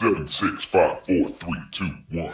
Seven, six, five, four, three, two, one.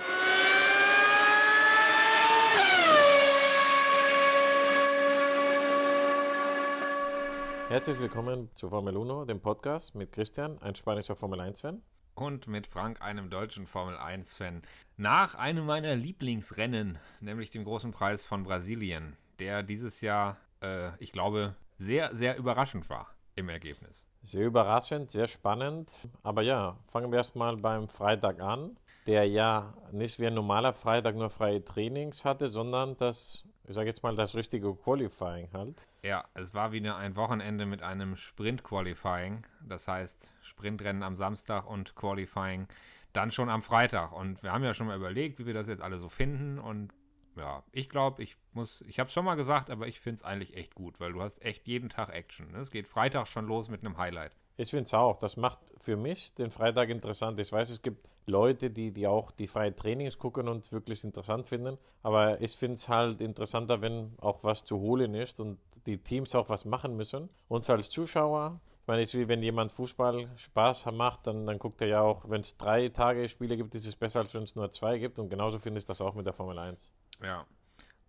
Herzlich willkommen zu Formel 1, dem Podcast mit Christian, ein spanischer Formel 1-Fan. Und mit Frank, einem deutschen Formel 1-Fan. Nach einem meiner Lieblingsrennen, nämlich dem großen Preis von Brasilien, der dieses Jahr, äh, ich glaube, sehr, sehr überraschend war im Ergebnis. Sehr überraschend, sehr spannend. Aber ja, fangen wir erstmal beim Freitag an, der ja nicht wie ein normaler Freitag nur freie Trainings hatte, sondern das, ich sage jetzt mal, das richtige Qualifying halt. Ja, es war wieder ein Wochenende mit einem Sprint-Qualifying. Das heißt, Sprintrennen am Samstag und Qualifying dann schon am Freitag. Und wir haben ja schon mal überlegt, wie wir das jetzt alle so finden. Und ja, ich glaube, ich muss, ich habe es schon mal gesagt, aber ich finde es eigentlich echt gut, weil du hast echt jeden Tag Action. Ne? Es geht Freitag schon los mit einem Highlight. Ich finde es auch. Das macht für mich den Freitag interessant. Ich weiß, es gibt Leute, die, die auch die freien Trainings gucken und wirklich interessant finden. Aber ich finde es halt interessanter, wenn auch was zu holen ist und die Teams auch was machen müssen. Uns als Zuschauer, ich meine, es ist wie wenn jemand Fußball Spaß macht, dann, dann guckt er ja auch, wenn es drei Tage Spiele gibt, ist es besser, als wenn es nur zwei gibt. Und genauso finde ich das auch mit der Formel 1. Ja.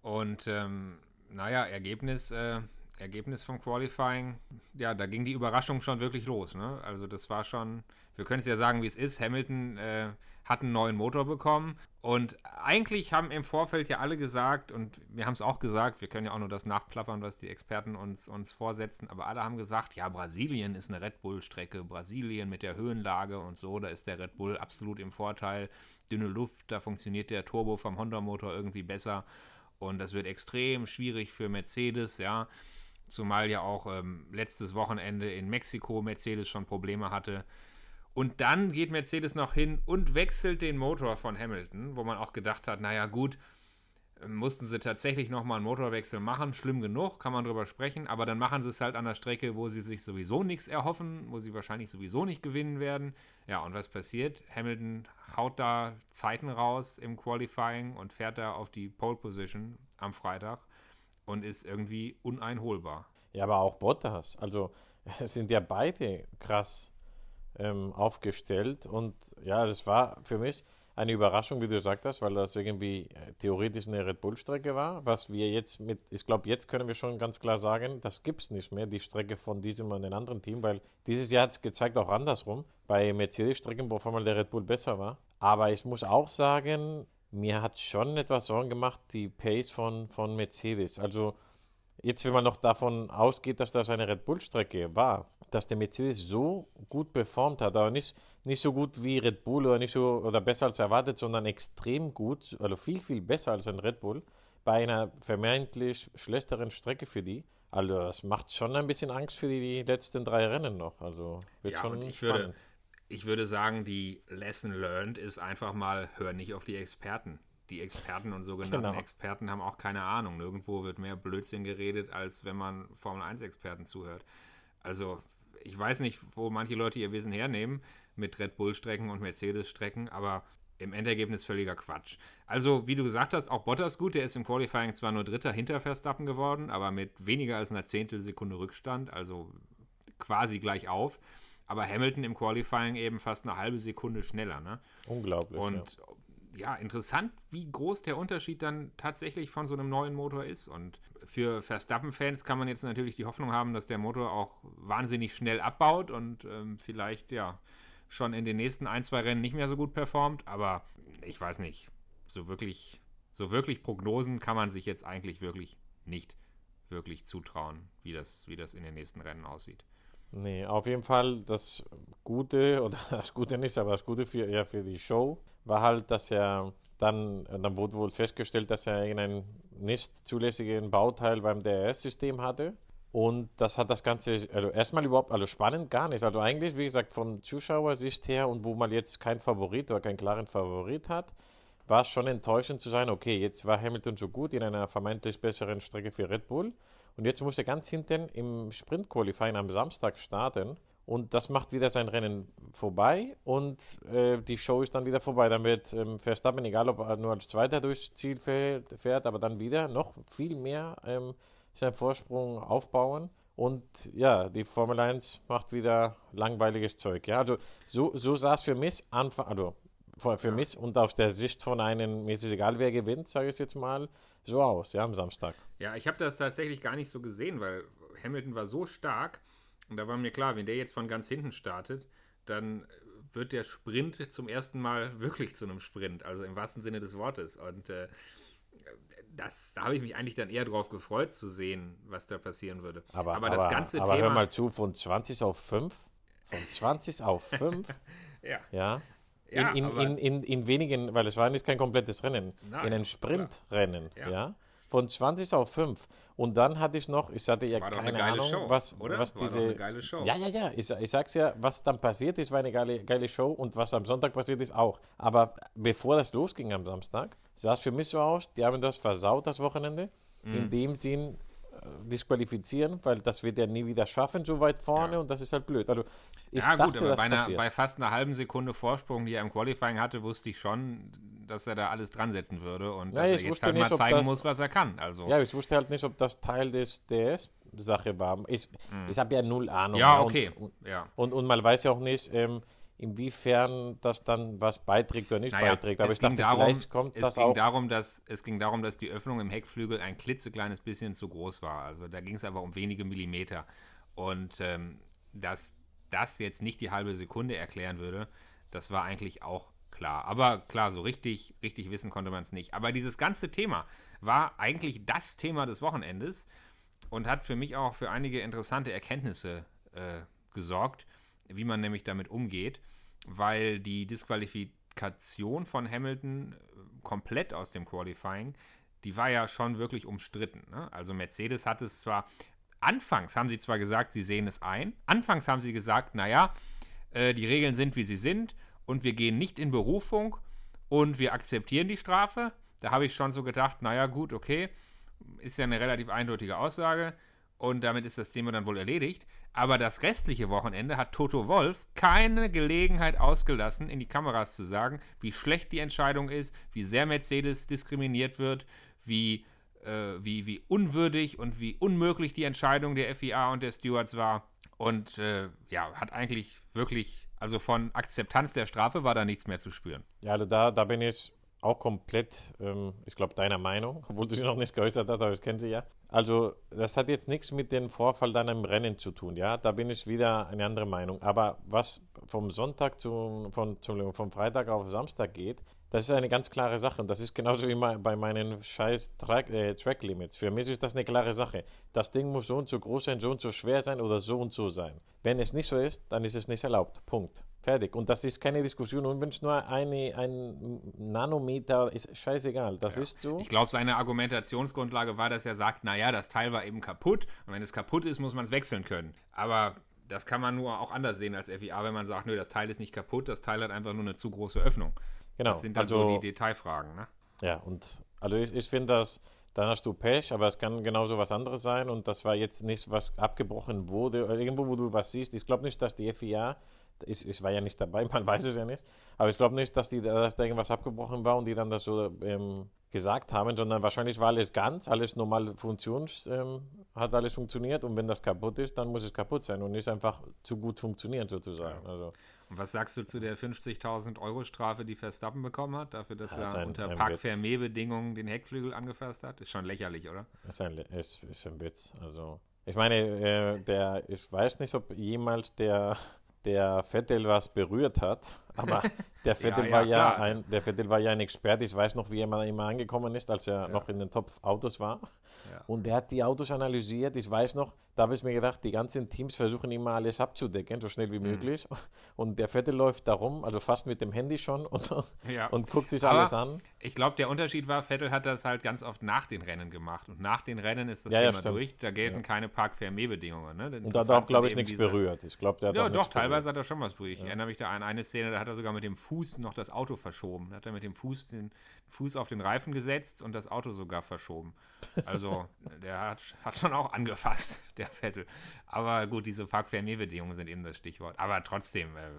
Und ähm, naja, Ergebnis, äh, Ergebnis vom Qualifying, ja, da ging die Überraschung schon wirklich los. Ne? Also das war schon, wir können es ja sagen, wie es ist. Hamilton äh, hat einen neuen Motor bekommen und eigentlich haben im Vorfeld ja alle gesagt, und wir haben es auch gesagt, wir können ja auch nur das nachplappern, was die Experten uns, uns vorsetzen, aber alle haben gesagt, ja, Brasilien ist eine Red Bull-Strecke, Brasilien mit der Höhenlage und so, da ist der Red Bull absolut im Vorteil. Dünne Luft, da funktioniert der Turbo vom Honda-Motor irgendwie besser und das wird extrem schwierig für Mercedes, ja. Zumal ja auch ähm, letztes Wochenende in Mexiko Mercedes schon Probleme hatte. Und dann geht Mercedes noch hin und wechselt den Motor von Hamilton, wo man auch gedacht hat, naja gut, mussten sie tatsächlich nochmal einen Motorwechsel machen. Schlimm genug, kann man drüber sprechen. Aber dann machen sie es halt an der Strecke, wo sie sich sowieso nichts erhoffen, wo sie wahrscheinlich sowieso nicht gewinnen werden. Ja, und was passiert? Hamilton haut da Zeiten raus im Qualifying und fährt da auf die Pole Position am Freitag und ist irgendwie uneinholbar. Ja, aber auch Bottas. Also es sind ja beide krass ähm, aufgestellt und ja, das war für mich eine Überraschung, wie du gesagt hast, weil das irgendwie äh, theoretisch eine Red Bull-Strecke war. Was wir jetzt mit, ich glaube, jetzt können wir schon ganz klar sagen, das gibt es nicht mehr, die Strecke von diesem und den anderen Team, weil dieses Jahr hat es gezeigt, auch andersrum, bei Mercedes-Strecken, wo auf einmal der Red Bull besser war. Aber ich muss auch sagen, mir hat schon etwas Sorgen gemacht, die Pace von, von Mercedes. Also jetzt, wenn man noch davon ausgeht, dass das eine Red Bull-Strecke war, dass der Mercedes so gut performt hat, aber nicht, nicht so gut wie Red Bull oder nicht so oder besser als erwartet, sondern extrem gut, also viel, viel besser als ein Red Bull, bei einer vermeintlich schlechteren Strecke für die. Also das macht schon ein bisschen Angst für die, letzten drei Rennen noch. Also wird ja, schon ich würde, ich würde sagen, die Lesson learned ist einfach mal, hör nicht auf die Experten. Die Experten und sogenannten genau. Experten haben auch keine Ahnung. Nirgendwo wird mehr Blödsinn geredet, als wenn man Formel 1-Experten zuhört. Also, ich weiß nicht, wo manche Leute ihr Wissen hernehmen mit Red Bull-Strecken und Mercedes-Strecken, aber im Endergebnis völliger Quatsch. Also, wie du gesagt hast, auch Bottas gut, der ist im Qualifying zwar nur Dritter hinter Verstappen geworden, aber mit weniger als einer Zehntelsekunde Rückstand, also quasi gleich auf. Aber Hamilton im Qualifying eben fast eine halbe Sekunde schneller. Ne? Unglaublich. Und ja. ja, interessant, wie groß der Unterschied dann tatsächlich von so einem neuen Motor ist. Und für Verstappen-Fans kann man jetzt natürlich die Hoffnung haben, dass der Motor auch wahnsinnig schnell abbaut und ähm, vielleicht ja schon in den nächsten ein, zwei Rennen nicht mehr so gut performt. Aber ich weiß nicht, so wirklich, so wirklich Prognosen kann man sich jetzt eigentlich wirklich nicht wirklich zutrauen, wie das, wie das in den nächsten Rennen aussieht. Nee, auf jeden Fall das Gute, oder das Gute nicht, aber das Gute für, ja, für die Show war halt, dass er dann, dann wurde wohl festgestellt, dass er einen nicht zulässigen Bauteil beim DRS-System hatte. Und das hat das Ganze, also erstmal überhaupt, also spannend gar nicht. Also eigentlich, wie gesagt, von Zuschauersicht her und wo man jetzt keinen Favorit oder keinen klaren Favorit hat, war es schon enttäuschend zu sein, okay, jetzt war Hamilton so gut in einer vermeintlich besseren Strecke für Red Bull und jetzt muss er ganz hinten im Sprint-Qualifying am Samstag starten. Und das macht wieder sein Rennen vorbei und äh, die Show ist dann wieder vorbei. Dann wird ähm, Verstappen, egal ob er nur als Zweiter durchs Ziel fährt, aber dann wieder noch viel mehr ähm, seinen Vorsprung aufbauen. Und ja, die Formel 1 macht wieder langweiliges Zeug. Ja, also so, so sah es für mich Anfang, also für, für mich und aus der Sicht von einem, mir ist es egal, wer gewinnt, sage ich jetzt mal, so aus, ja, am Samstag. Ja, ich habe das tatsächlich gar nicht so gesehen, weil Hamilton war so stark und da war mir klar, wenn der jetzt von ganz hinten startet, dann wird der Sprint zum ersten Mal wirklich zu einem Sprint, also im wahrsten Sinne des Wortes. Und äh, das, da habe ich mich eigentlich dann eher drauf gefreut zu sehen, was da passieren würde. Aber, aber das ganze aber Thema. hör mal zu, von 20 auf 5? Von 20 auf 5? ja. Ja. In, in, in, in wenigen, weil es war nicht kein komplettes Rennen, Nein, in ein Sprintrennen, ja. ja. Von 20 auf 5. Und dann hatte ich noch, ich hatte ja war keine Ahnung, Show, was, oder? was war diese. eine geile Show. Ja, ja, ja. Ich, ich sag's ja, was dann passiert ist, war eine geile, geile Show und was am Sonntag passiert ist auch. Aber bevor das losging am Samstag, sah es für mich so aus, die haben das versaut, das Wochenende, mhm. in dem Sinn, disqualifizieren, weil das wird er nie wieder schaffen, so weit vorne ja. und das ist halt blöd. Also ich ja, dachte, gut, aber bei, einer, bei, fast einer halben Sekunde Vorsprung, die er im Qualifying hatte, wusste ich schon, dass er da alles dran setzen würde und ja, dass er jetzt halt nicht, mal zeigen das, muss, was er kann. Also. Ja, ich wusste halt nicht, ob das Teil des DS-Sache war. Ich, mhm. ich habe ja null Ahnung. Ja, okay. Und, ja. Und, und man weiß ja auch nicht, ähm, inwiefern das dann was beiträgt oder nicht naja, beiträgt. Aber ich dachte, darum, vielleicht kommt es das ging auch. Darum, dass, es ging darum, dass die Öffnung im Heckflügel ein klitzekleines bisschen zu groß war. Also da ging es aber um wenige Millimeter. Und ähm, dass das jetzt nicht die halbe Sekunde erklären würde, das war eigentlich auch klar. Aber klar, so richtig, richtig wissen konnte man es nicht. Aber dieses ganze Thema war eigentlich das Thema des Wochenendes und hat für mich auch für einige interessante Erkenntnisse äh, gesorgt wie man nämlich damit umgeht, weil die Disqualifikation von Hamilton äh, komplett aus dem Qualifying, die war ja schon wirklich umstritten. Ne? Also Mercedes hat es zwar, anfangs haben sie zwar gesagt, sie sehen es ein, anfangs haben sie gesagt, naja, äh, die Regeln sind, wie sie sind und wir gehen nicht in Berufung und wir akzeptieren die Strafe. Da habe ich schon so gedacht, naja gut, okay, ist ja eine relativ eindeutige Aussage und damit ist das Thema dann wohl erledigt. Aber das restliche Wochenende hat Toto Wolf keine Gelegenheit ausgelassen, in die Kameras zu sagen, wie schlecht die Entscheidung ist, wie sehr Mercedes diskriminiert wird, wie, äh, wie, wie unwürdig und wie unmöglich die Entscheidung der FIA und der Stewards war. Und äh, ja, hat eigentlich wirklich, also von Akzeptanz der Strafe war da nichts mehr zu spüren. Ja, also da, da bin ich auch komplett, ähm, ich glaube, deiner Meinung, obwohl du sie noch nicht geäußert hast, aber ich kenne sie ja. Also, das hat jetzt nichts mit dem Vorfall dann im Rennen zu tun, ja. Da bin ich wieder eine andere Meinung. Aber was vom Sonntag zu, von, zum, vom Freitag auf Samstag geht, das ist eine ganz klare Sache. Und das ist genauso wie bei meinen scheiß Track, äh, Track Limits. Für mich ist das eine klare Sache. Das Ding muss so und so groß sein, so und so schwer sein oder so und so sein. Wenn es nicht so ist, dann ist es nicht erlaubt. Punkt. Fertig. Und das ist keine Diskussion. Und wenn es nur eine, ein Nanometer ist, scheißegal. Das ja. ist so. Ich glaube, seine Argumentationsgrundlage war, dass er sagt, naja, das Teil war eben kaputt. Und wenn es kaputt ist, muss man es wechseln können. Aber das kann man nur auch anders sehen als FIA, wenn man sagt, nö, das Teil ist nicht kaputt, das Teil hat einfach nur eine zu große Öffnung. Genau. Das sind dann also, so die Detailfragen, ne? Ja, und also ich, ich finde das, dann hast du Pech, aber es kann genauso was anderes sein und das war jetzt nicht, was abgebrochen wurde. Irgendwo, wo du was siehst, ich glaube nicht, dass die FIA ich, ich war ja nicht dabei, man weiß es ja nicht. Aber ich glaube nicht, dass, die, dass da irgendwas abgebrochen war und die dann das so ähm, gesagt haben, sondern wahrscheinlich war alles ganz, alles normal funktions, ähm, hat alles funktioniert und wenn das kaputt ist, dann muss es kaputt sein und nicht einfach zu gut funktionieren sozusagen. Ja. Also, und was sagst du zu der 50.000 Euro Strafe, die Verstappen bekommen hat, dafür, dass ja, er unter Park-Fermé-Bedingungen den Heckflügel angefasst hat? Ist schon lächerlich, oder? Ist ein, ist, ist ein Witz. Also, ich meine, äh, der, ich weiß nicht, ob jemals der der Vettel was berührt hat. Aber der Vettel, ja, war ja, ja ein, der Vettel war ja ein Experte. Ich weiß noch, wie er immer angekommen ist, als er noch in den Top-Autos war. Und der hat die Autos analysiert. Ich weiß noch, da habe ich mir gedacht, die ganzen Teams versuchen immer alles abzudecken, so schnell wie mhm. möglich. Und der Vettel läuft da rum, also fast mit dem Handy schon und, und guckt sich Aber alles an. Ich glaube, der Unterschied war, Vettel hat das halt ganz oft nach den Rennen gemacht. Und nach den Rennen ist das ja, Thema durch. Da gelten keine Park-Fermé-Bedingungen. Ne? Und da hat er auch, glaube ich, nichts diese... berührt. Ich glaube, der hat Ja, doch, teilweise berührt. hat er schon was berührt. Ich erinnere mich da an eine Szene, da hat er sogar mit dem Fuß noch das Auto verschoben. Hat er mit dem Fuß den Fuß auf den Reifen gesetzt und das Auto sogar verschoben. Also, der hat, hat schon auch angefasst, der Vettel. Aber gut, diese Park-Fermé-Bedingungen sind eben das Stichwort. Aber trotzdem, äh,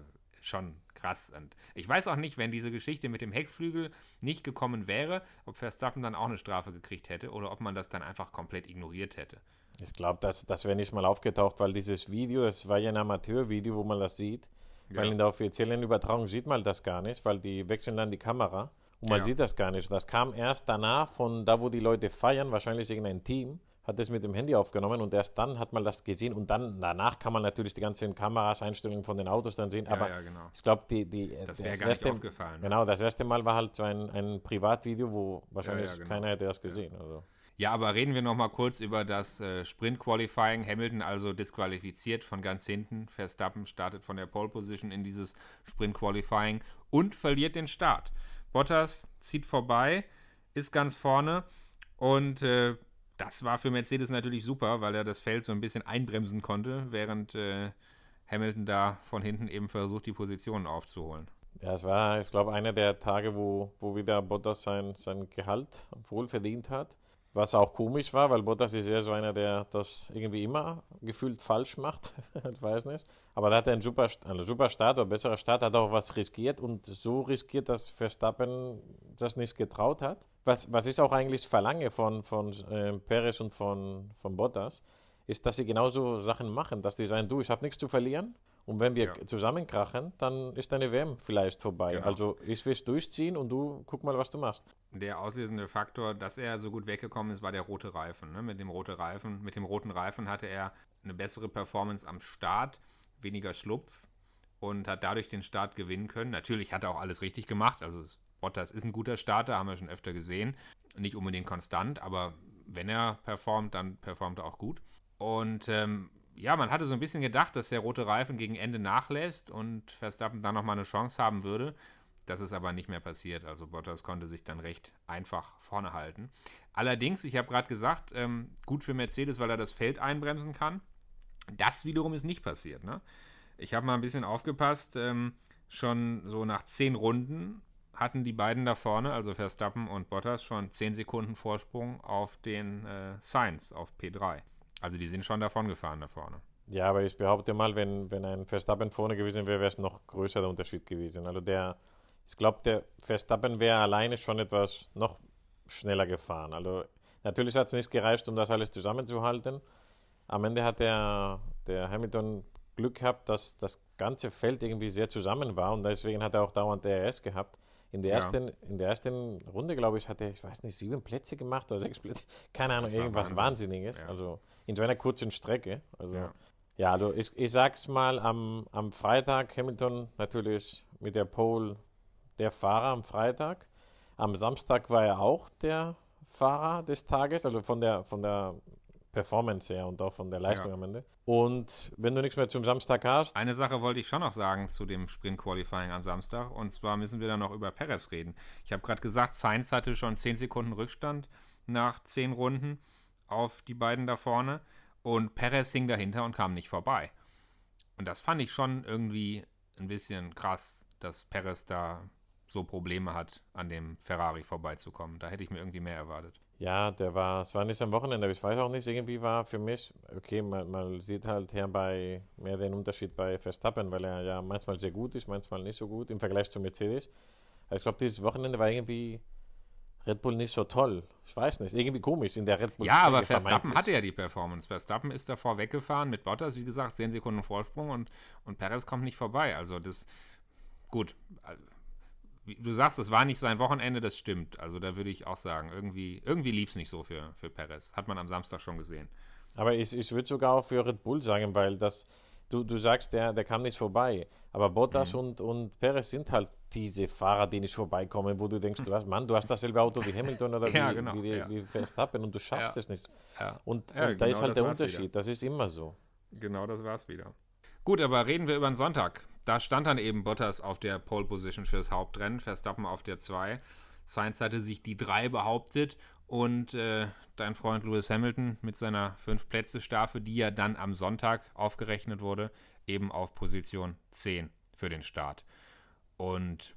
schon krass. Und ich weiß auch nicht, wenn diese Geschichte mit dem Heckflügel nicht gekommen wäre, ob Verstappen dann auch eine Strafe gekriegt hätte oder ob man das dann einfach komplett ignoriert hätte. Ich glaube, das, das wäre nicht mal aufgetaucht, weil dieses Video, das war ja ein Amateurvideo, wo man das sieht. Weil Ja. in der offiziellen Übertragung sieht man das gar nicht, weil die wechseln dann die Kamera und man Ja. sieht das gar nicht. Das kam erst danach von da, wo die Leute feiern, wahrscheinlich irgendein Team, hat das mit dem Handy aufgenommen und erst dann hat man das gesehen und dann danach kann man natürlich die ganzen Kameras, Einstellungen von den Autos dann sehen. Ja, aber ja, genau. ich glaube, die, die, Das wäre gar nicht aufgefallen. Genau, das erste Mal war halt so ein, ein Privatvideo, wo wahrscheinlich genau. keiner hätte das gesehen. Also. Ja, aber reden wir noch mal kurz über das äh, Sprint-Qualifying. Hamilton also disqualifiziert von ganz hinten. Verstappen startet von der Pole Position in dieses Sprint-Qualifying und verliert den Start. Bottas zieht vorbei, ist ganz vorne und äh, das war für Mercedes natürlich super, weil er das Feld so ein bisschen einbremsen konnte, während äh, Hamilton da von hinten eben versucht, die Positionen aufzuholen. Ja, es war, ich glaube, einer der Tage, wo, wo wieder Bottas sein, sein Gehalt wohl verdient hat. Was auch komisch war, weil Bottas ist ja so einer, der das irgendwie immer gefühlt falsch macht. ich weiß nicht. Aber da hat er einen super, einen super Start oder besserer Start, hat auch was riskiert und so riskiert, dass Verstappen das nicht getraut hat. Was, was ich auch eigentlich verlange von, von äh, Perez und von, von Bottas, ist, dass sie genauso Sachen machen, dass die sagen, du, ich habe nichts zu verlieren. Und wenn wir Ja. zusammenkrachen, dann ist deine WM vielleicht vorbei. Genau. Also ich will es durchziehen und du guck mal, was du machst. Der auslösende Faktor, dass er so gut weggekommen ist, war der rote Reifen. Ne? Mit dem rote Reifen, mit dem roten Reifen hatte er eine bessere Performance am Start, weniger Schlupf und hat dadurch den Start gewinnen können. Natürlich hat er auch alles richtig gemacht. Also Bottas ist ein guter Starter, haben wir schon öfter gesehen. Nicht unbedingt konstant, aber wenn er performt, dann performt er auch gut. Und ähm, ja, man hatte so ein bisschen gedacht, dass der rote Reifen gegen Ende nachlässt und Verstappen dann nochmal eine Chance haben würde. Das ist aber nicht mehr passiert. Also Bottas konnte sich dann recht einfach vorne halten. Allerdings, ich habe gerade gesagt, ähm, gut für Mercedes, weil er das Feld einbremsen kann. Das wiederum ist nicht passiert. Ne? Ich habe mal ein bisschen aufgepasst. Ähm, schon so nach zehn Runden hatten die beiden da vorne, also Verstappen und Bottas, schon 10 Sekunden Vorsprung auf den äh, Sainz, auf P3. Also die sind schon davon gefahren da vorne. Ja, aber ich behaupte mal, wenn, wenn ein Verstappen vorne gewesen wäre, wäre es noch größer der Unterschied gewesen. Also der, ich glaube, der Verstappen wäre alleine schon etwas noch schneller gefahren. Also natürlich hat es nicht gereicht, um das alles zusammenzuhalten. Am Ende hat der, der Hamilton Glück gehabt, dass das ganze Feld irgendwie sehr zusammen war und deswegen hat er auch dauernd DRS gehabt. In der, Ja. ersten, in der ersten Runde, glaube ich, hat er, ich weiß nicht, sieben Plätze gemacht oder sechs Plätze. Keine Ahnung, irgendwas Wahnsinn. Wahnsinniges. Ja. Also in so einer kurzen Strecke. Also Ja. ja, also ich, ich sag's mal, am, am Freitag Hamilton natürlich mit der Pole der Fahrer am Freitag. Am Samstag war er auch der Fahrer des Tages, also von der, von der Performance her und auch von der Leistung Ja. am Ende. Und wenn du nichts mehr zum Samstag hast, Eine Sache wollte ich schon noch sagen zu dem Sprint-Qualifying am Samstag. Und zwar müssen wir dann noch über Perez reden. Ich habe gerade gesagt, Sainz hatte schon 10 Sekunden Rückstand nach 10 Runden auf die beiden da vorne. Und Perez hing dahinter und kam nicht vorbei. Und das fand ich schon irgendwie ein bisschen krass, dass Perez da so Probleme hat, an dem Ferrari vorbeizukommen. Da hätte ich mir irgendwie mehr erwartet. Ja, der war, es war nicht am Wochenende, aber ich weiß auch nicht, irgendwie war für mich, okay, man, man sieht halt hier bei mehr den Unterschied bei Verstappen, weil er ja manchmal sehr gut ist, manchmal nicht so gut im Vergleich zu Mercedes. Aber ich glaube, dieses Wochenende war irgendwie Red Bull nicht so toll. Ich weiß nicht, irgendwie komisch in der Red Bull. Ja, aber Verstappen hatte ja die Performance. Verstappen ist davor weggefahren mit Bottas, wie gesagt, 10 Sekunden Vorsprung und, und Perez kommt nicht vorbei. Also das, gut, also, du sagst, es war nicht sein Wochenende, das stimmt. Also da würde ich auch sagen, irgendwie, irgendwie lief es nicht so für, für Perez. Hat man am Samstag schon gesehen. Aber ich, ich würde sogar auch für Red Bull sagen, weil das, du, du sagst, der, der kam nicht vorbei. Aber Bottas Mhm. und, und Perez sind halt diese Fahrer, die nicht vorbeikommen, wo du denkst, du hast, Mann, du hast dasselbe Auto wie Hamilton oder Ja, wie, genau, wie, ja. wie Verstappen und du schaffst es nicht. Und, und da ist genau halt der Unterschied. wieder. Das ist immer so. genau das war's wieder. Gut, aber reden wir über den Sonntag. Da stand dann eben Bottas auf der Pole Position fürs Hauptrennen, Verstappen auf der 2. Sainz hatte sich die 3 behauptet und äh, dein Freund Lewis Hamilton mit seiner 5-Plätze-Staffel, die ja dann am Sonntag aufgerechnet wurde, eben auf Position 10 für den Start. Und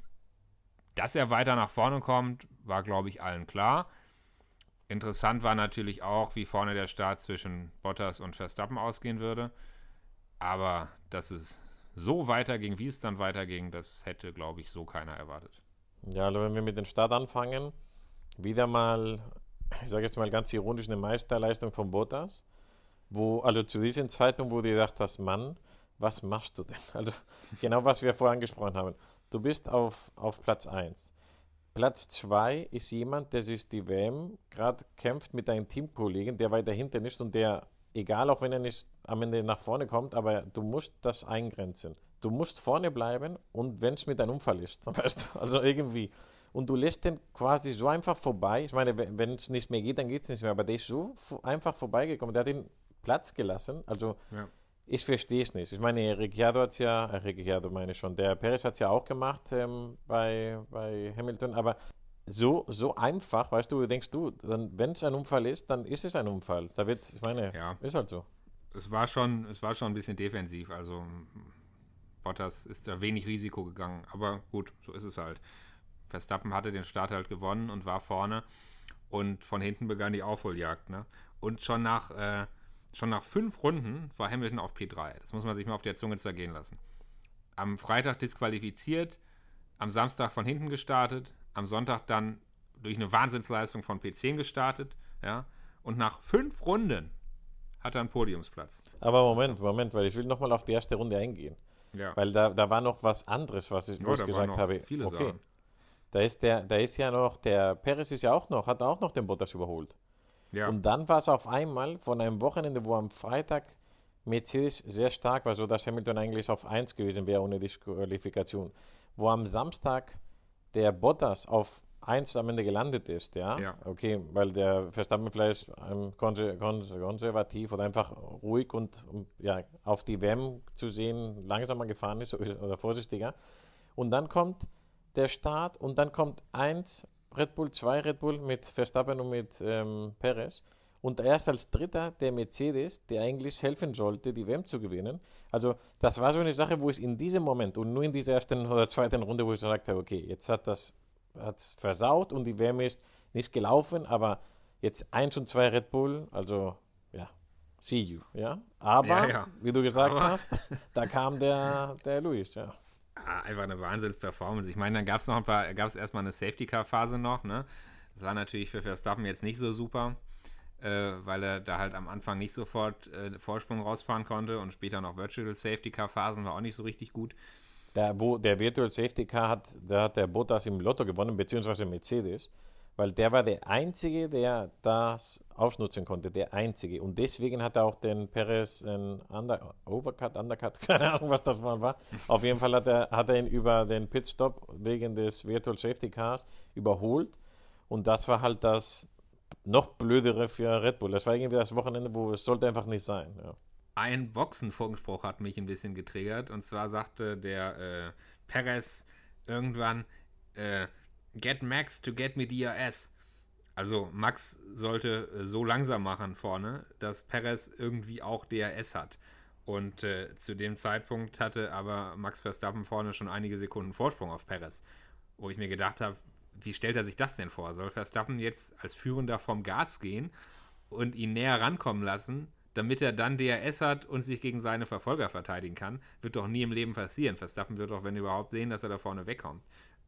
dass er weiter nach vorne kommt, war, glaube ich, allen klar. Interessant war natürlich auch, wie vorne der Start zwischen Bottas und Verstappen ausgehen würde. Aber dass es so weiterging, wie es dann weiterging, das hätte, glaube ich, so keiner erwartet. Ja, also wenn wir mit dem Start anfangen, wieder mal, ich sage jetzt mal ganz ironisch, eine Meisterleistung von Bottas. wo, also zu diesem Zeitpunkt, wo du gedacht hast, Mann, was machst du denn? Also genau, was wir vorhin gesprochen haben. Du bist auf, auf Platz 1. Platz 2 ist jemand, der sich die WM gerade kämpft mit einem Teamkollegen, der weiter hinten ist und der, egal auch wenn er nicht am Ende nach vorne kommt, aber du musst das eingrenzen. Du musst vorne bleiben und wenn es mit einem Unfall ist, weißt du, also irgendwie. Und du lässt den quasi so einfach vorbei. Ich meine, wenn es nicht mehr geht, dann geht es nicht mehr. Aber der ist so einfach vorbeigekommen. Der hat den Platz gelassen. Also ja. Ich verstehe es nicht. Ich meine, Ricciardo hat es ja, äh, Ricciardo meine ich schon, der Perez hat es ja auch gemacht ähm, bei, bei Hamilton. Aber so, so einfach, weißt du, du denkst du, wenn es ein Unfall ist, dann ist es ein Unfall. Da wird, ich meine, ja. ist halt so. Es war schon, es war schon ein bisschen defensiv. Also Bottas ist da wenig Risiko gegangen. Aber gut, so ist es halt. Verstappen hatte den Start halt gewonnen und war vorne. Und von hinten begann die Aufholjagd. Ne? Und schon nach, äh, schon nach fünf Runden war Hamilton auf P3. Das muss man sich mal auf der Zunge zergehen lassen. Am Freitag disqualifiziert, am Samstag von hinten gestartet, am Sonntag dann durch eine Wahnsinnsleistung von P10 gestartet. Ja? Und nach fünf Runden hat er einen Podiumsplatz. Aber Moment, Moment, weil ich will nochmal auf die erste Runde eingehen. Ja. Weil da, da war noch was anderes, was ich oh, gesagt habe. Viele okay. Sachen. Da ist, der, da ist ja noch, der Perez ist ja auch noch, hat auch noch den Bottas überholt. Ja. Und dann war es auf einmal von einem Wochenende, wo am Freitag Mercedes sehr stark war, sodass Hamilton eigentlich auf 1 gewesen wäre ohne Disqualifikation. Wo am Samstag der Bottas auf 1 am Ende gelandet ist, ja? ja. Okay, weil der Verstappen vielleicht ähm, konservativ oder einfach ruhig und um, ja, auf die WM zu sehen langsamer gefahren ist oder vorsichtiger. Und dann kommt der Start und dann kommt eins, Red Bull, zwei Red Bull mit Verstappen und mit ähm, Perez. Und erst als Dritter der Mercedes, der eigentlich helfen sollte, die WM zu gewinnen. Also das war so eine Sache, wo es in diesem Moment und nur in dieser ersten oder zweiten Runde, wo ich gesagt habe, okay, jetzt hat das hat's versaut und die WM ist nicht gelaufen, aber jetzt eins und zwei Red Bull, also ja, see you, ja. Aber, ja, ja. wie du gesagt aber. hast, da kam der, der Luis, ja. Ah, einfach eine Wahnsinns-Performance. Ich meine, dann gab es noch ein paar, gab es erstmal eine Safety-Car-Phase noch, ne? Das war natürlich für Verstappen jetzt nicht so super, äh, weil er da halt am Anfang nicht sofort äh, Vorsprung rausfahren konnte und später noch Virtual Safety-Car-Phasen war auch nicht so richtig gut. Der, wo der Virtual Safety Car hat, da hat der Bottas im Lotto gewonnen, beziehungsweise Mercedes weil der war der Einzige, der das ausnutzen konnte, der Einzige. Und deswegen hat er auch den Perez ein Under, Overcut, Undercut, keine Ahnung, was das mal war. Auf jeden Fall hat er, hat er ihn über den Pitstop wegen des Virtual Safety Cars überholt. Und das war halt das noch blödere für Red Bull. Das war irgendwie das Wochenende, wo es sollte einfach nicht sein. Ja. Ein Boxenfunkspruch hat mich ein bisschen getriggert. Und zwar sagte der äh, Perez irgendwann, äh, Get Max to get me DRS. Also Max sollte äh, so langsam machen vorne, dass Perez irgendwie auch DRS hat. Und äh, zu dem Zeitpunkt hatte aber Max Verstappen vorne schon einige Sekunden Vorsprung auf Perez. Wo ich mir gedacht habe, wie stellt er sich das denn vor? Soll Verstappen jetzt als Führender vom Gas gehen und ihn näher rankommen lassen, damit er dann DRS hat und sich gegen seine Verfolger verteidigen kann? Wird doch nie im Leben passieren. Verstappen wird doch, wenn überhaupt, sehen, dass er da vorne wegkommt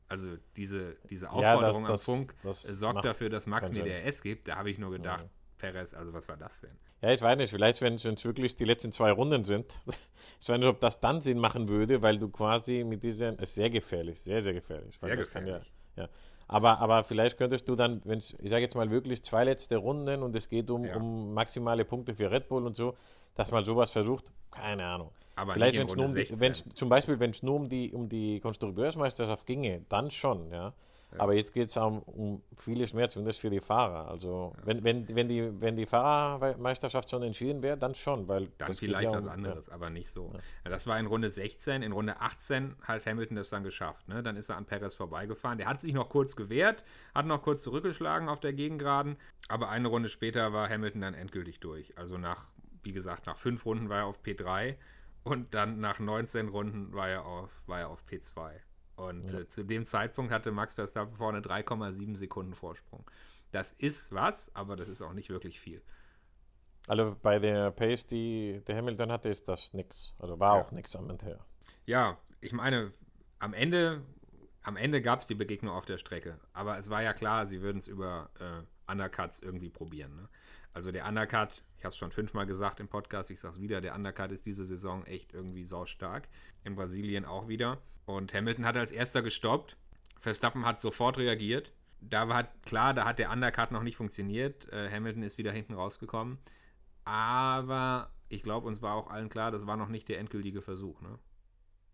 also diese, diese Aufforderung ja, das, am Funk das sorgt dafür, dass Max mir DRS gibt. Da habe ich nur gedacht, ja. Perez, also was war das denn? Ja, ich weiß nicht, vielleicht, wenn es wirklich die letzten zwei Runden sind, ich weiß nicht, ob das dann Sinn machen würde, weil du quasi mit diesen, ist sehr gefährlich, sehr, sehr gefährlich. Sehr gefährlich. Ja, ja. Aber, aber vielleicht könntest du dann, wenn ich sage jetzt mal wirklich zwei letzte Runden und es geht um, um maximale Punkte für Red Bull und so, dass man sowas versucht, keine Ahnung. Aber Vielleicht, wenn es nur um die, wenn's, zum Beispiel, wenn es nur um die, um die Konstrukteursmeisterschaft ginge, dann schon, ja. ja. Aber jetzt geht es um, um vieles mehr, zumindest für die Fahrer. Also ja. wenn, wenn, wenn, die, wenn die Fahrermeisterschaft schon entschieden wäre, dann schon. Weil dann vielleicht ja was anderes, aber nicht so. das war in Runde 16, in Runde 18 hat Hamilton das dann geschafft. Ne? Dann ist er an Perez vorbeigefahren. Der hat sich noch kurz gewehrt, hat noch kurz zurückgeschlagen auf der Gegengraden, aber eine Runde später war Hamilton dann endgültig durch. Also nach, wie gesagt, nach fünf Runden war er auf P3 und dann nach 19 Runden war er auf, war er auf P2. Und ja. äh, zu dem Zeitpunkt hatte Max Verstappen vorne 3,7 Sekunden Vorsprung. Das ist was, aber das ist auch nicht wirklich viel. Also bei der Pace, die der Hamilton hatte, ist das nichts. Also war ja. auch nichts am Ende. Ja, ich meine, am Ende am Ende gab es die Begegnung auf der Strecke. Aber es war ja klar, sie würden es über äh, Undercuts irgendwie probieren. Ne? Also der Undercut, ich habe es schon fünfmal gesagt im Podcast, ich sage es wieder, der Undercut ist diese Saison echt irgendwie saustark. In Brasilien auch wieder. Und Hamilton hat als erster gestoppt. Verstappen hat sofort reagiert. Da war klar, da hat der Undercut noch nicht funktioniert. Äh, Hamilton ist wieder hinten rausgekommen. Aber ich glaube, uns war auch allen klar, das war noch nicht der endgültige Versuch. Ne?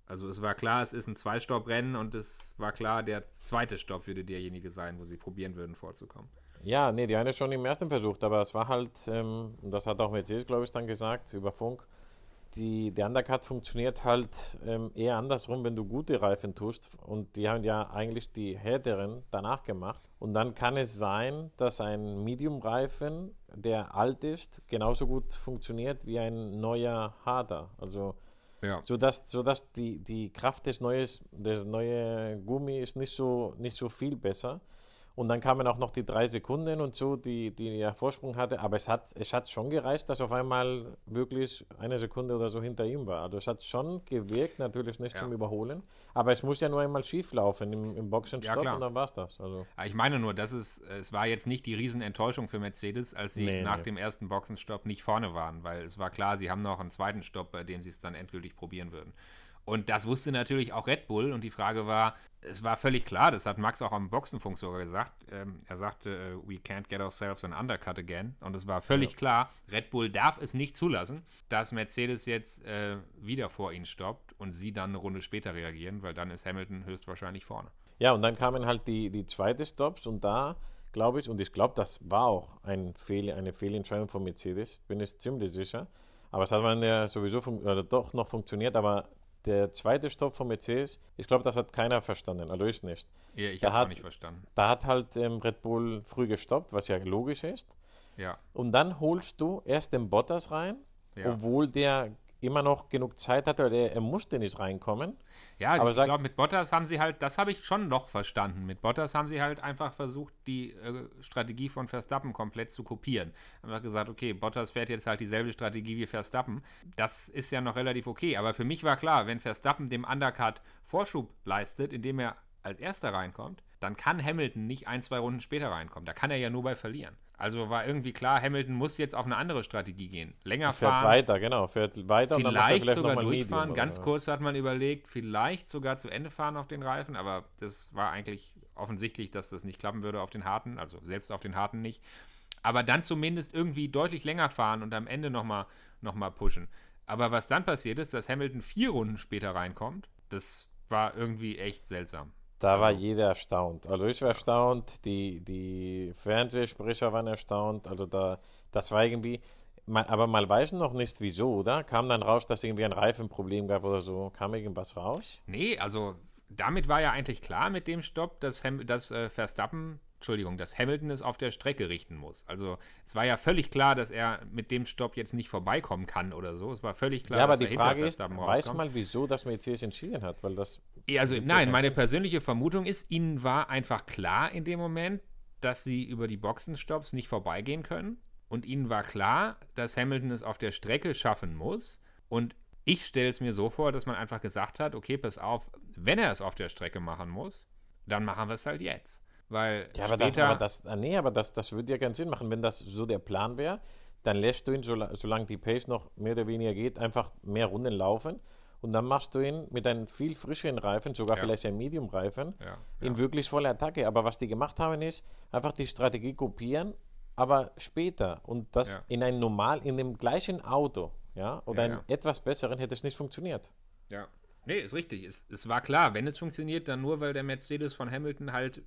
Also es war klar, es ist ein Zwei-Stopp-Rennen und es war klar, der zweite Stopp würde derjenige sein, wo sie probieren würden vorzukommen. Ja, nee, die eine schon im ersten versucht, aber es war halt, ähm, das hat auch Mercedes, glaube ich, dann gesagt, über Funk, die, der Undercut funktioniert halt ähm, eher andersrum, wenn du gute Reifen tust. Und die haben ja eigentlich die härteren danach gemacht. Und dann kann es sein, dass ein Medium-Reifen, der alt ist, genauso gut funktioniert wie ein neuer harter. Also ja. sodass, sodass die, die Kraft des, neues, des neuen Gummi ist nicht so, nicht so viel besser. Und dann kamen auch noch die drei Sekunden und so, die, die er Vorsprung hatte. Aber es hat, es hat schon gereicht, dass auf einmal wirklich eine Sekunde oder so hinter ihm war. Also es hat schon gewirkt, natürlich nicht ja. zum Überholen. Aber es muss ja nur einmal schief laufen im, im Boxenstopp ja, und dann war es das. Also. ich meine nur, dass es, es war jetzt nicht die Riesenenttäuschung für Mercedes, als sie nee, nach nee. dem ersten Boxenstopp nicht vorne waren. Weil es war klar, sie haben noch einen zweiten Stopp, bei dem sie es dann endgültig probieren würden. Und das wusste natürlich auch Red Bull. Und die Frage war, es war völlig klar, das hat Max auch am Boxenfunk sogar gesagt. Ähm, er sagte, äh, we can't get ourselves an undercut again. Und es war völlig ja. klar, Red Bull darf es nicht zulassen, dass Mercedes jetzt äh, wieder vor ihnen stoppt und sie dann eine Runde später reagieren, weil dann ist Hamilton höchstwahrscheinlich vorne. Ja, und dann kamen halt die, die zweite Stops und da glaube ich, und ich glaube, das war auch ein Fehl, eine Fehlentscheidung von Mercedes, bin ich ziemlich sicher. Aber es hat man ja sowieso oder doch noch funktioniert, aber der zweite Stopp von Mercedes, ich glaube, das hat keiner verstanden, also ich nicht. Ja, ich habe es nicht verstanden. Da hat halt ähm, Red Bull früh gestoppt, was ja logisch ist. Ja. Und dann holst du erst den Bottas rein, ja. obwohl der immer noch genug Zeit hatte, weil er, er musste nicht reinkommen. Ja, aber ich glaube, mit Bottas haben sie halt, das habe ich schon noch verstanden. Mit Bottas haben sie halt einfach versucht, die äh, Strategie von Verstappen komplett zu kopieren. Haben gesagt, okay, Bottas fährt jetzt halt dieselbe Strategie wie Verstappen. Das ist ja noch relativ okay. Aber für mich war klar, wenn Verstappen dem Undercut Vorschub leistet, indem er als erster reinkommt, dann kann Hamilton nicht ein, zwei Runden später reinkommen. Da kann er ja nur bei verlieren. Also war irgendwie klar, Hamilton muss jetzt auf eine andere Strategie gehen. Länger fährt fahren. Fährt weiter, genau. Fährt weiter vielleicht, und dann vielleicht sogar durchfahren. Medium, Ganz kurz hat man überlegt, vielleicht sogar zu Ende fahren auf den Reifen, aber das war eigentlich offensichtlich, dass das nicht klappen würde auf den harten, also selbst auf den harten nicht. Aber dann zumindest irgendwie deutlich länger fahren und am Ende nochmal noch mal pushen. Aber was dann passiert ist, dass Hamilton vier Runden später reinkommt, das war irgendwie echt seltsam. Da war jeder erstaunt. Also ich war erstaunt, die, die Fernsehsprecher waren erstaunt. Also da, das war irgendwie, man, aber man weiß noch nicht wieso, oder? Kam dann raus, dass irgendwie ein Reifenproblem gab oder so? Kam irgendwas raus? Nee, also damit war ja eigentlich klar mit dem Stopp, dass, Ham, dass äh, Verstappen Entschuldigung, dass Hamilton es auf der Strecke richten muss. Also es war ja völlig klar, dass er mit dem Stopp jetzt nicht vorbeikommen kann oder so. Es war völlig klar, ja, aber dass die er Frage ist, weiß mal, wieso das Mercedes entschieden hat, weil das. Also nein, meine persönliche Vermutung ist, ihnen war einfach klar in dem Moment, dass sie über die Boxenstopps nicht vorbeigehen können. Und ihnen war klar, dass Hamilton es auf der Strecke schaffen muss. Und ich stelle es mir so vor, dass man einfach gesagt hat, okay, pass auf, wenn er es auf der Strecke machen muss, dann machen wir es halt jetzt. Weil ja, aber später. Das, aber das, ah, nee, aber das, das würde ja keinen Sinn machen. Wenn das so der Plan wäre, dann lässt du ihn, solange die Pace noch mehr oder weniger geht, einfach mehr Runden laufen. Und dann machst du ihn mit einem viel frischeren Reifen, sogar ja. vielleicht einem Medium-Reifen, ja, in wirklich volle Attacke. Aber was die gemacht haben, ist einfach die Strategie kopieren, aber später. Und das in einem normal, in dem gleichen Auto, ja, oder einem etwas besseren hätte es nicht funktioniert. Ja. Nee, ist richtig. Es, es war klar, wenn es funktioniert, dann nur, weil der Mercedes von Hamilton halt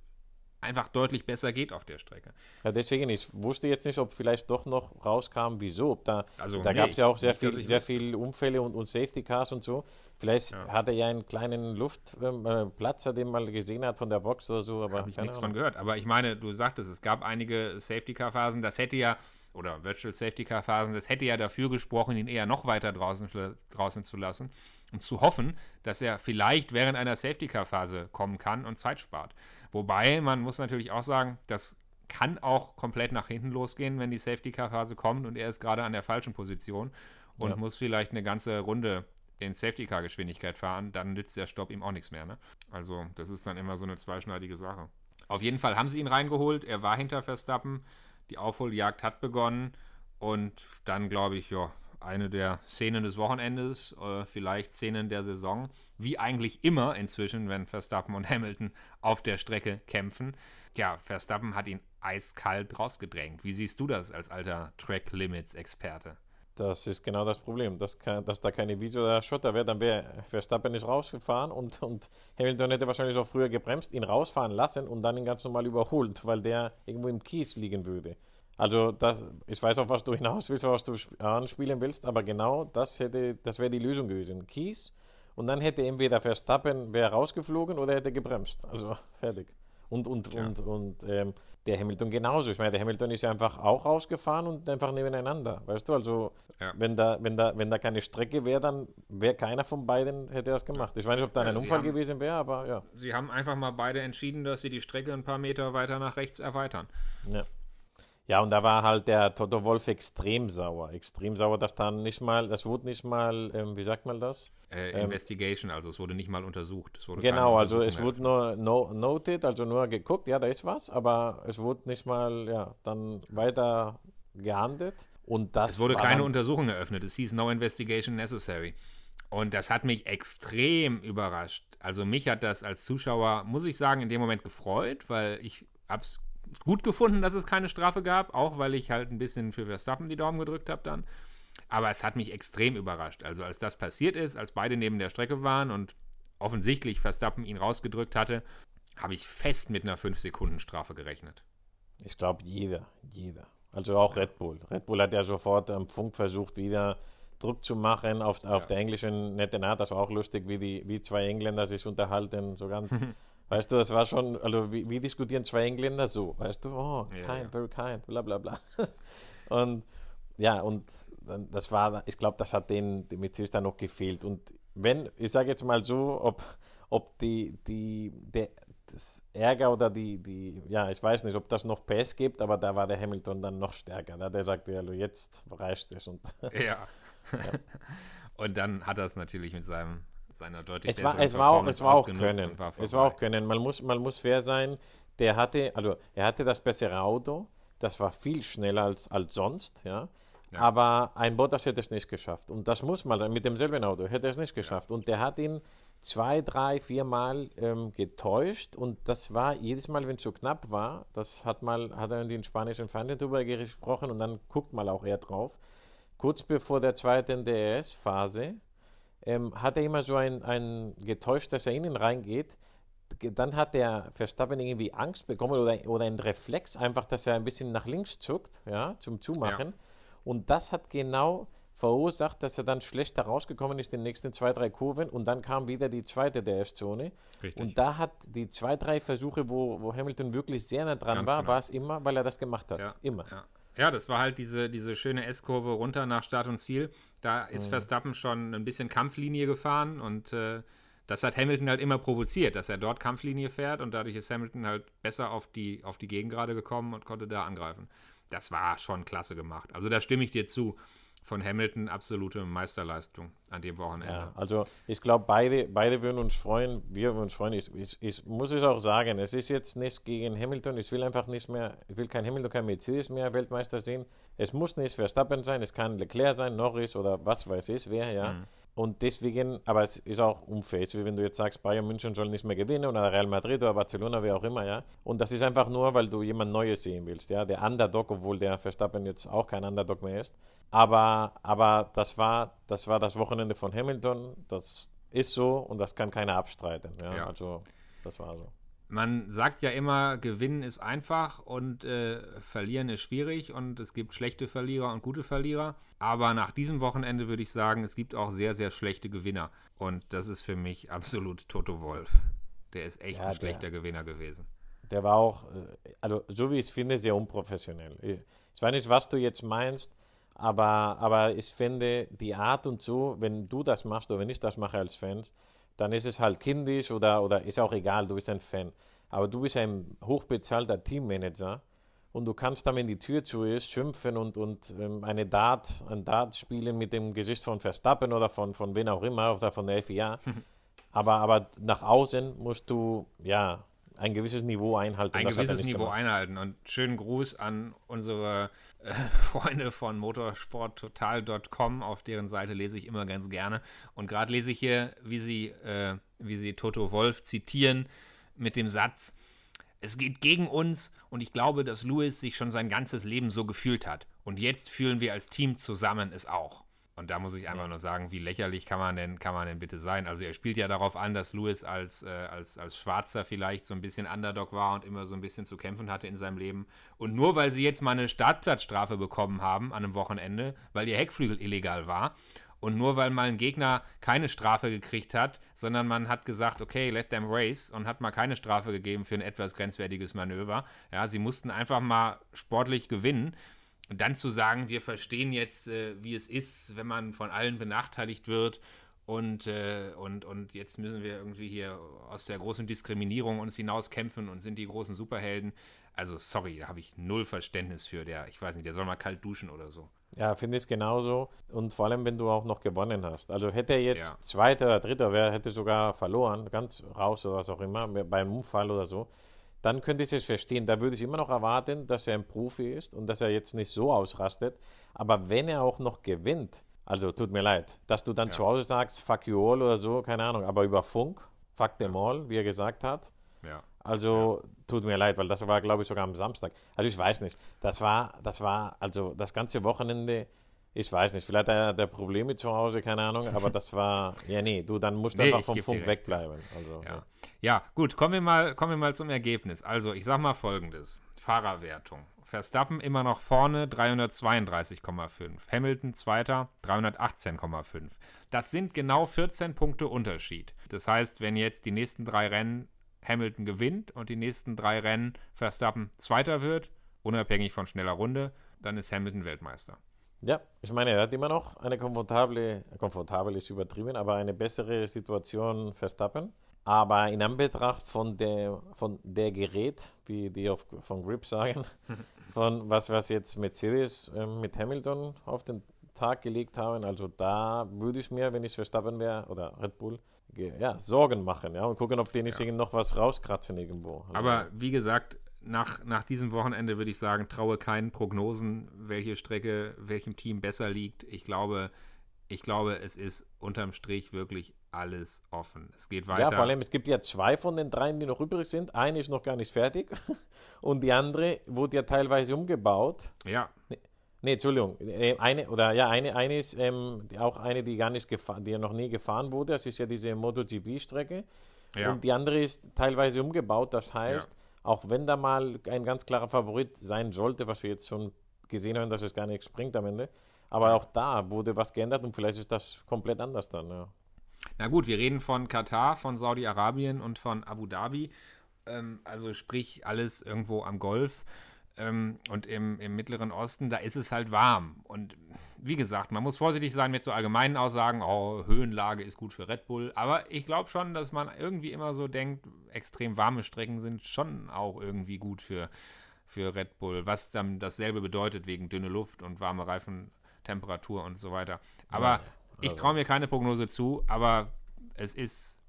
einfach deutlich besser geht auf der Strecke. Ja, deswegen, ich wusste jetzt nicht, ob vielleicht doch noch rauskam, wieso. Da also, da nee, gab es ja auch sehr viel, sehr viel Unfälle und, und Safety Cars und so. Vielleicht ja. hat er ja einen kleinen Luftplatzer, ähm, äh, den man gesehen hat von der Box oder so. Aber habe ich nichts Ahnung. von gehört. Aber ich meine, du sagtest, es gab einige Safety Car Phasen. Das hätte ja oder Virtual Safety Car Phasen, das hätte ja dafür gesprochen, ihn eher noch weiter draußen, draußen zu lassen und zu hoffen, dass er vielleicht während einer Safety Car Phase kommen kann und Zeit spart. Wobei, man muss natürlich auch sagen, das kann auch komplett nach hinten losgehen, wenn die Safety-Car-Phase kommt und er ist gerade an der falschen Position und ja. muss vielleicht eine ganze Runde in Safety-Car-Geschwindigkeit fahren, dann nützt der Stopp ihm auch nichts mehr. Ne? Also, das ist dann immer so eine zweischneidige Sache. Auf jeden Fall haben sie ihn reingeholt. Er war hinter Verstappen. Die Aufholjagd hat begonnen. Und dann, glaube ich, ja, eine der Szenen des Wochenendes, äh, vielleicht Szenen der Saison, wie eigentlich immer inzwischen, wenn Verstappen und Hamilton auf der Strecke kämpfen. Ja, Verstappen hat ihn eiskalt rausgedrängt. Wie siehst du das als alter Track Limits Experte? Das ist genau das Problem, dass, dass da keine Wiese oder Schotter wäre, dann wäre Verstappen nicht rausgefahren und, und Hamilton hätte wahrscheinlich auch früher gebremst, ihn rausfahren lassen und dann ihn ganz normal überholt, weil der irgendwo im Kies liegen würde. Also das, ich weiß auch, was du hinaus willst, was du anspielen willst, aber genau das hätte, das wäre die Lösung gewesen. Kies und dann hätte entweder Verstappen wäre rausgeflogen oder hätte gebremst. Also fertig. Und, und, ja. und, und ähm, der Hamilton genauso. Ich meine, der Hamilton ist ja einfach auch rausgefahren und einfach nebeneinander. Weißt du, also ja. wenn, da, wenn, da, wenn da keine Strecke wäre, dann wäre keiner von beiden hätte das gemacht. Ich weiß nicht, ob da ein Unfall haben, gewesen wäre, aber ja. Sie haben einfach mal beide entschieden, dass sie die Strecke ein paar Meter weiter nach rechts erweitern. Ja. Ja, und da war halt der Toto Wolf extrem sauer. Extrem sauer, dass dann nicht mal, das wurde nicht mal, ähm, wie sagt man das? Äh, ähm, Investigation, also es wurde nicht mal untersucht. genau, also es wurde nur no, noted, also nur geguckt, ja, da ist was, aber es wurde nicht mal, ja, dann weiter gehandelt. Und das es wurde keine Untersuchung eröffnet. Es hieß No Investigation Necessary. Und das hat mich extrem überrascht. Also mich hat das als Zuschauer, muss ich sagen, in dem Moment gefreut, weil ich hab's gut gefunden, dass es keine Strafe gab, auch weil ich halt ein bisschen für Verstappen die Daumen gedrückt habe dann. Aber es hat mich extrem überrascht. Also als das passiert ist, als beide neben der Strecke waren und offensichtlich Verstappen ihn rausgedrückt hatte, habe ich fest mit einer 5-Sekunden-Strafe gerechnet. Ich glaube, jeder, jeder. Also auch Red Bull. Red Bull hat ja sofort am Funk versucht, wieder Druck zu machen auf, auf ja. der englischen netten Art. Das war auch lustig, wie, die, wie zwei Engländer sich unterhalten, so ganz Weißt du, das war schon, also wie, wie diskutieren zwei Engländer so, weißt du, oh, kind, ja, very kind, bla bla bla. und ja, und das war, ich glaube, das hat mit sich dann noch gefehlt. Und wenn, ich sage jetzt mal so, ob, ob die, die, der, das Ärger oder die, die, ja, ich weiß nicht, ob das noch PS gibt, aber da war der Hamilton dann noch stärker. Da der sagte, also jetzt reicht es. Und, ja. ja. und dann hat er es natürlich mit seinem seiner deutlich es war, es war auch, es war auch können. War es war auch können. Man muss, man muss fair sein. Der hatte, also er hatte das bessere Auto. Das war viel schneller als, als sonst, ja. ja. Aber ein Bottas hätte es nicht geschafft. Und das muss man mit demselben Auto hätte er es nicht geschafft. Ja. Und der hat ihn zwei, drei, vier Mal ähm, getäuscht. Und das war jedes Mal, wenn es so knapp war, das hat mal, hat er in den spanischen Fernsehen darüber gesprochen und dann guckt mal auch er drauf. Kurz bevor der zweiten DRS-Phase ähm, hat er immer so ein, ein getäuscht, dass er innen reingeht. Dann hat der Verstappen irgendwie Angst bekommen oder, oder einen Reflex, einfach, dass er ein bisschen nach links zuckt, ja, zum Zumachen. Ja. Und das hat genau verursacht, dass er dann schlechter rausgekommen ist in den nächsten zwei, drei Kurven und dann kam wieder die zweite DS-Zone. Und da hat die zwei, drei Versuche, wo, wo Hamilton wirklich sehr nah dran Ganz war, genau. war es immer, weil er das gemacht hat. Ja. Immer. Ja. Ja, das war halt diese, diese schöne S-Kurve runter nach Start und Ziel. Da ist mhm. Verstappen schon ein bisschen Kampflinie gefahren und äh, das hat Hamilton halt immer provoziert, dass er dort Kampflinie fährt und dadurch ist Hamilton halt besser auf die, auf die Gegengrade gekommen und konnte da angreifen. Das war schon klasse gemacht. Also da stimme ich dir zu von Hamilton absolute Meisterleistung an dem Wochenende. Ja, also ich glaube, beide, beide würden uns freuen. Wir würden uns freuen. Ich, ich, ich, muss es auch sagen, es ist jetzt nicht gegen Hamilton. Ich will einfach nicht mehr, ich will kein Hamilton, kein Mercedes mehr Weltmeister sehen. Es muss nicht Verstappen sein, es kann Leclerc sein, Norris oder was weiß ich wer, ja. Mhm. Und deswegen, aber es ist auch unfair, wie wenn du jetzt sagst, Bayern München soll nicht mehr gewinnen oder Real Madrid oder Barcelona, wer auch immer, ja. Und das ist einfach nur, weil du jemand Neues sehen willst, ja. Der Underdog, obwohl der Verstappen jetzt auch kein Underdog mehr ist. Aber, aber das war, das war das Wochenende von Hamilton. Das ist so und das kann keiner abstreiten, ja. ja. Also, das war so man sagt ja immer, gewinnen ist einfach und äh, verlieren ist schwierig und es gibt schlechte Verlierer und gute Verlierer. Aber nach diesem Wochenende würde ich sagen, es gibt auch sehr, sehr schlechte Gewinner. Und das ist für mich absolut Toto Wolf. Der ist echt ja, ein schlechter der, Gewinner gewesen. Der war auch, äh, also so wie ich es finde, sehr unprofessionell. Ich weiß nicht, was du jetzt meinst, aber, aber ich finde die Art und so, wenn du das machst oder wenn ich das mache als Fan, dann ist es halt kindisch oder, oder ist auch egal, du bist ein Fan. Aber du bist ein hochbezahlter Teammanager und du kannst dann, wenn die Tür zu ist, schimpfen und, und ähm, eine Dart, ein Dart spielen mit dem Gesicht von Verstappen oder von, von wen auch immer oder von der FIA. Aber, aber nach außen musst du, ja, ein gewisses Niveau einhalten. Ein gewisses Niveau gemacht. einhalten. Und schönen Gruß an unsere äh, Freunde von motorsporttotal.com, auf deren Seite lese ich immer ganz gerne. Und gerade lese ich hier, wie sie, äh, wie sie Toto Wolf zitieren mit dem Satz, es geht gegen uns und ich glaube, dass Lewis sich schon sein ganzes Leben so gefühlt hat. Und jetzt fühlen wir als Team zusammen es auch. Und da muss ich einfach nur sagen, wie lächerlich kann man denn, kann man denn bitte sein? Also er spielt ja darauf an, dass Lewis als, äh, als, als Schwarzer vielleicht so ein bisschen Underdog war und immer so ein bisschen zu kämpfen hatte in seinem Leben. Und nur weil sie jetzt mal eine Startplatzstrafe bekommen haben an einem Wochenende, weil ihr Heckflügel illegal war, und nur weil mal ein Gegner keine Strafe gekriegt hat, sondern man hat gesagt, okay, let them race und hat mal keine Strafe gegeben für ein etwas grenzwertiges Manöver. Ja, sie mussten einfach mal sportlich gewinnen. Und dann zu sagen, wir verstehen jetzt, äh, wie es ist, wenn man von allen benachteiligt wird und, äh, und, und jetzt müssen wir irgendwie hier aus der großen Diskriminierung uns hinaus kämpfen und sind die großen Superhelden. Also, sorry, da habe ich null Verständnis für. Der, ich weiß nicht, der soll mal kalt duschen oder so. Ja, finde ich genauso. Und vor allem, wenn du auch noch gewonnen hast. Also hätte er jetzt Ja. Zweiter oder Dritter wäre, hätte sogar verloren, ganz raus oder was auch immer, beim Unfall oder so, dann könnte ich es verstehen. Da würde ich immer noch erwarten, dass er ein Profi ist und dass er jetzt nicht so ausrastet. Aber wenn er auch noch gewinnt, also tut mir leid, dass du dann zu Hause sagst, fuck you all oder so, keine Ahnung, aber über Funk, fuck them all, wie er gesagt hat. Ja. Also tut mir leid, weil das war, glaube ich, sogar am Samstag. Also ich weiß nicht. Das war, das war, also das ganze Wochenende, ich weiß nicht, vielleicht hat er der Probleme zu Hause, keine Ahnung, aber das war, ja nee, du, dann musst du Nee, einfach vom Funk recht, wegbleiben. Also, Ja. ja, gut, kommen wir, mal, kommen wir mal zum Ergebnis. Also, ich sag mal folgendes: Fahrerwertung. Verstappen immer noch vorne, 332,5. Hamilton zweiter, 318,5. Das sind genau 14 Punkte Unterschied. Das heißt, wenn jetzt die nächsten drei Rennen Hamilton gewinnt und die nächsten drei Rennen Verstappen zweiter wird, unabhängig von schneller Runde, dann ist Hamilton Weltmeister. Ja, ich meine, er hat immer noch eine komfortable, komfortabel ist übertrieben, aber eine bessere Situation Verstappen. Aber in Anbetracht von der, von der Gerät, wie die auf, von Grip sagen, von was, was jetzt Mercedes ähm, mit Hamilton auf den Tag gelegt haben, also da würde ich mir, wenn ich Verstappen wäre, oder Red Bull, ja, Sorgen machen ja, und gucken, ob die nicht irgend noch was rauskratzen irgendwo. Aber wie gesagt, nach, nach diesem Wochenende würde ich sagen, traue keinen Prognosen, welche Strecke welchem Team besser liegt. Ich glaube, ich glaube, es ist unterm Strich wirklich alles offen. Es geht weiter. Ja, vor allem, es gibt ja zwei von den dreien, die noch übrig sind. Eine ist noch gar nicht fertig und die andere wurde ja teilweise umgebaut. ja, Nee, Entschuldigung, äh, eine oder ja, eine, eine ist ähm, auch eine, die gar nicht gefahren, die ja noch nie gefahren wurde. Das ist ja diese MotoGP-Strecke. ja. Und die andere ist teilweise umgebaut. Das heißt, auch wenn da mal ein ganz klarer Favorit sein sollte, was wir jetzt schon gesehen haben, dass es gar nichts bringt am Ende. Aber auch da wurde was geändert und vielleicht ist das komplett anders dann. Ja. Na gut, wir reden von Katar, von Saudi-Arabien und von Abu Dhabi. Ähm, also sprich alles irgendwo am Golf. Ähm, und im, im Mittleren Osten, da ist es halt warm. Und wie gesagt, man muss vorsichtig sein mit so allgemeinen Aussagen, oh, Höhenlage ist gut für Red Bull. Aber ich glaube schon, dass man irgendwie immer so denkt, extrem warme Strecken sind schon auch irgendwie gut für, für Red Bull. Was dann dasselbe bedeutet wegen dünne Luft und warme Reifentemperatur und so weiter. Aber Ja, ich also- traue mir keine Prognose zu, aber es ist,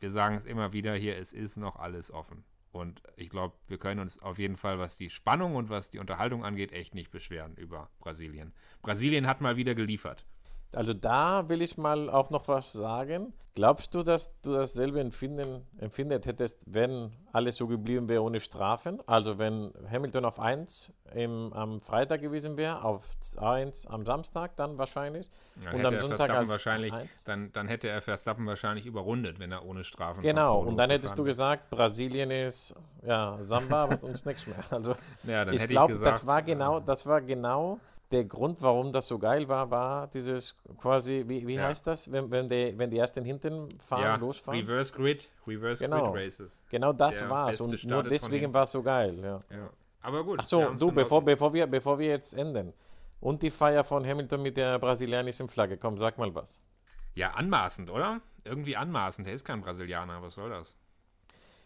wir sagen es immer wieder hier, es ist noch alles offen. Und ich glaube, wir können uns auf jeden Fall, was die Spannung und was die Unterhaltung angeht, echt nicht beschweren über Brasilien. Brasilien hat mal wieder geliefert. Also da will ich mal auch noch was sagen. Glaubst du, dass du dasselbe empfinden, empfindet hättest, wenn alles so geblieben wäre ohne Strafen? Also wenn Hamilton auf 1 im, am Freitag gewesen wäre, auf 1 am Samstag dann wahrscheinlich Dann und hätte am er Sonntag Verstappen als wahrscheinlich, eins? dann, dann hätte er Verstappen wahrscheinlich überrundet, wenn er ohne Strafen Genau, und dann hättest du gesagt, Brasilien ist ja Samba, sonst nichts mehr. Also. Ja, ich hätte glaube, das war genau, das war genau der Grund, warum das so geil war, war dieses quasi, wie, wie Ja. heißt das, wenn, wenn, die, wenn die ersten hinten fahren, ja, losfahren? Reverse Grid, Reverse Genau. Grid Races. Genau das Der war's Beste und nur deswegen war es so geil. Ja. Ja. Aber gut. Ach so, du, bevor, bevor, wir, bevor wir jetzt enden und die Feier von Hamilton mit der brasilianischen Flagge, komm, sag mal was. Ja, anmaßend, oder? Irgendwie anmaßend. Er ist kein Brasilianer, was soll das?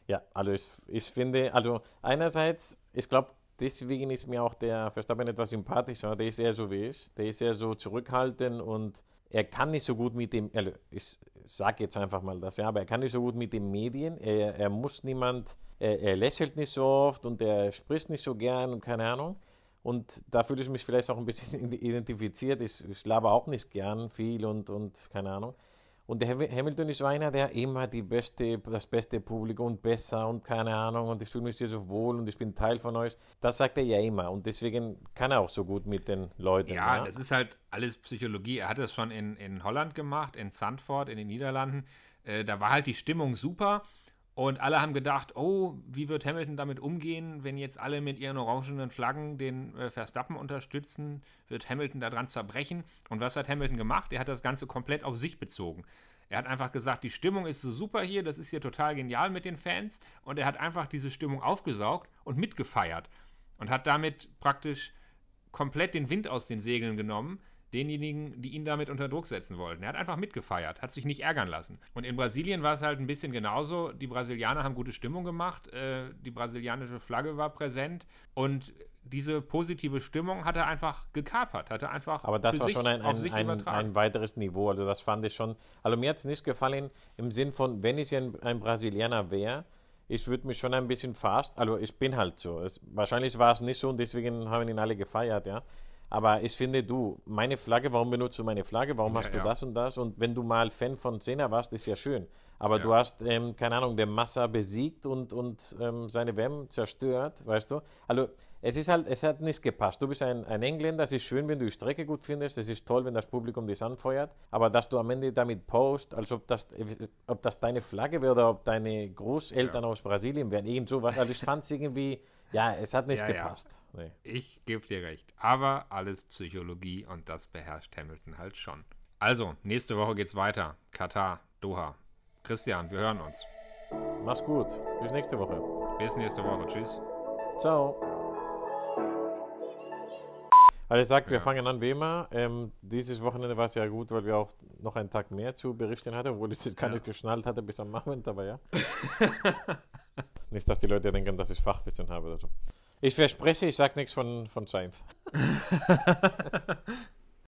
Ja, also ich, ich finde, also einerseits, ich glaube, deswegen ist mir auch der Verstappen etwas sympathischer. Der ist eher so wie ich. Der ist eher so zurückhaltend und er kann nicht so gut mit dem, also ist, sag jetzt einfach mal das, ja, aber er kann nicht so gut mit den Medien, er, er muss niemand, er, er lächelt nicht so oft und er spricht nicht so gern und keine Ahnung. Und da fühle ich mich vielleicht auch ein bisschen identifiziert. Ich, ich laber auch nicht gern viel und, und keine Ahnung. Und der Hamilton ist einer, der immer die beste, das beste Publikum und besser und keine Ahnung und ich fühle mich hier so wohl und ich bin Teil von euch. Das sagt er ja immer und deswegen kann er auch so gut mit den Leuten. Ja, ja? das ist halt alles Psychologie. Er hat es schon in, in Holland gemacht, in Sandford, in den Niederlanden. Äh, da war halt die Stimmung super und alle haben gedacht, oh, wie wird Hamilton damit umgehen, wenn jetzt alle mit ihren orangenen Flaggen den äh, Verstappen unterstützen? Wird Hamilton daran zerbrechen? Und was hat Hamilton gemacht? Er hat das Ganze komplett auf sich bezogen. Er hat einfach gesagt, die Stimmung ist so super hier, das ist hier total genial mit den Fans. Und er hat einfach diese Stimmung aufgesaugt und mitgefeiert. Und hat damit praktisch komplett den Wind aus den Segeln genommen denjenigen, die ihn damit unter Druck setzen wollten. Er hat einfach mitgefeiert, hat sich nicht ärgern lassen. Und in Brasilien war es halt ein bisschen genauso. Die Brasilianer haben gute Stimmung gemacht, äh, die brasilianische Flagge war präsent und diese positive Stimmung hat er einfach gekapert, hat er einfach. Aber das war schon ein, ein, ein, ein, weiteres Niveau. Also, das fand ich schon. Also, mir hat es nicht gefallen im Sinn von, wenn ich ein, ein Brasilianer wäre, ich würde mich schon ein bisschen fast, also ich bin halt so. Es, wahrscheinlich war es nicht so und deswegen haben ihn alle gefeiert, ja. Aber ich finde, du, meine Flagge, warum benutzt du meine Flagge? Warum ja, hast du ja. das und das? Und wenn du mal Fan von Senna warst, ist ja schön. Aber ja. du hast, ähm, keine Ahnung, den Massa besiegt und, und ähm, seine WM zerstört, weißt du? Also, es ist halt, es hat nicht gepasst. Du bist ein, ein Engländer, es ist schön, wenn du die Strecke gut findest, es ist toll, wenn das Publikum dich anfeuert, aber dass du am Ende damit post, als ob das, ob das deine Flagge wäre oder ob deine Großeltern aus Brasilien wären, irgend sowas. Also, ich fand es irgendwie ja, es hat nicht ja, gepasst. Ja. Nee. Ich gebe dir recht. Aber alles Psychologie und das beherrscht Hamilton halt schon. Also, nächste Woche geht's weiter. Katar, Doha. Christian, wir hören uns. Mach's gut. Bis nächste Woche. Bis nächste Woche. Tschüss. Ciao. Also ich sage, wir ja. fangen an wie immer. Ähm, dieses Wochenende war es ja gut, weil wir auch noch einen Tag mehr zu berichten hatten, obwohl ich es gar nicht geschnallt hatte bis am Abend, aber ja. Nicht, dass die Leute denken, dass ich Fachwissen habe oder so. Ich verspreche, ich sage nichts von, von Science.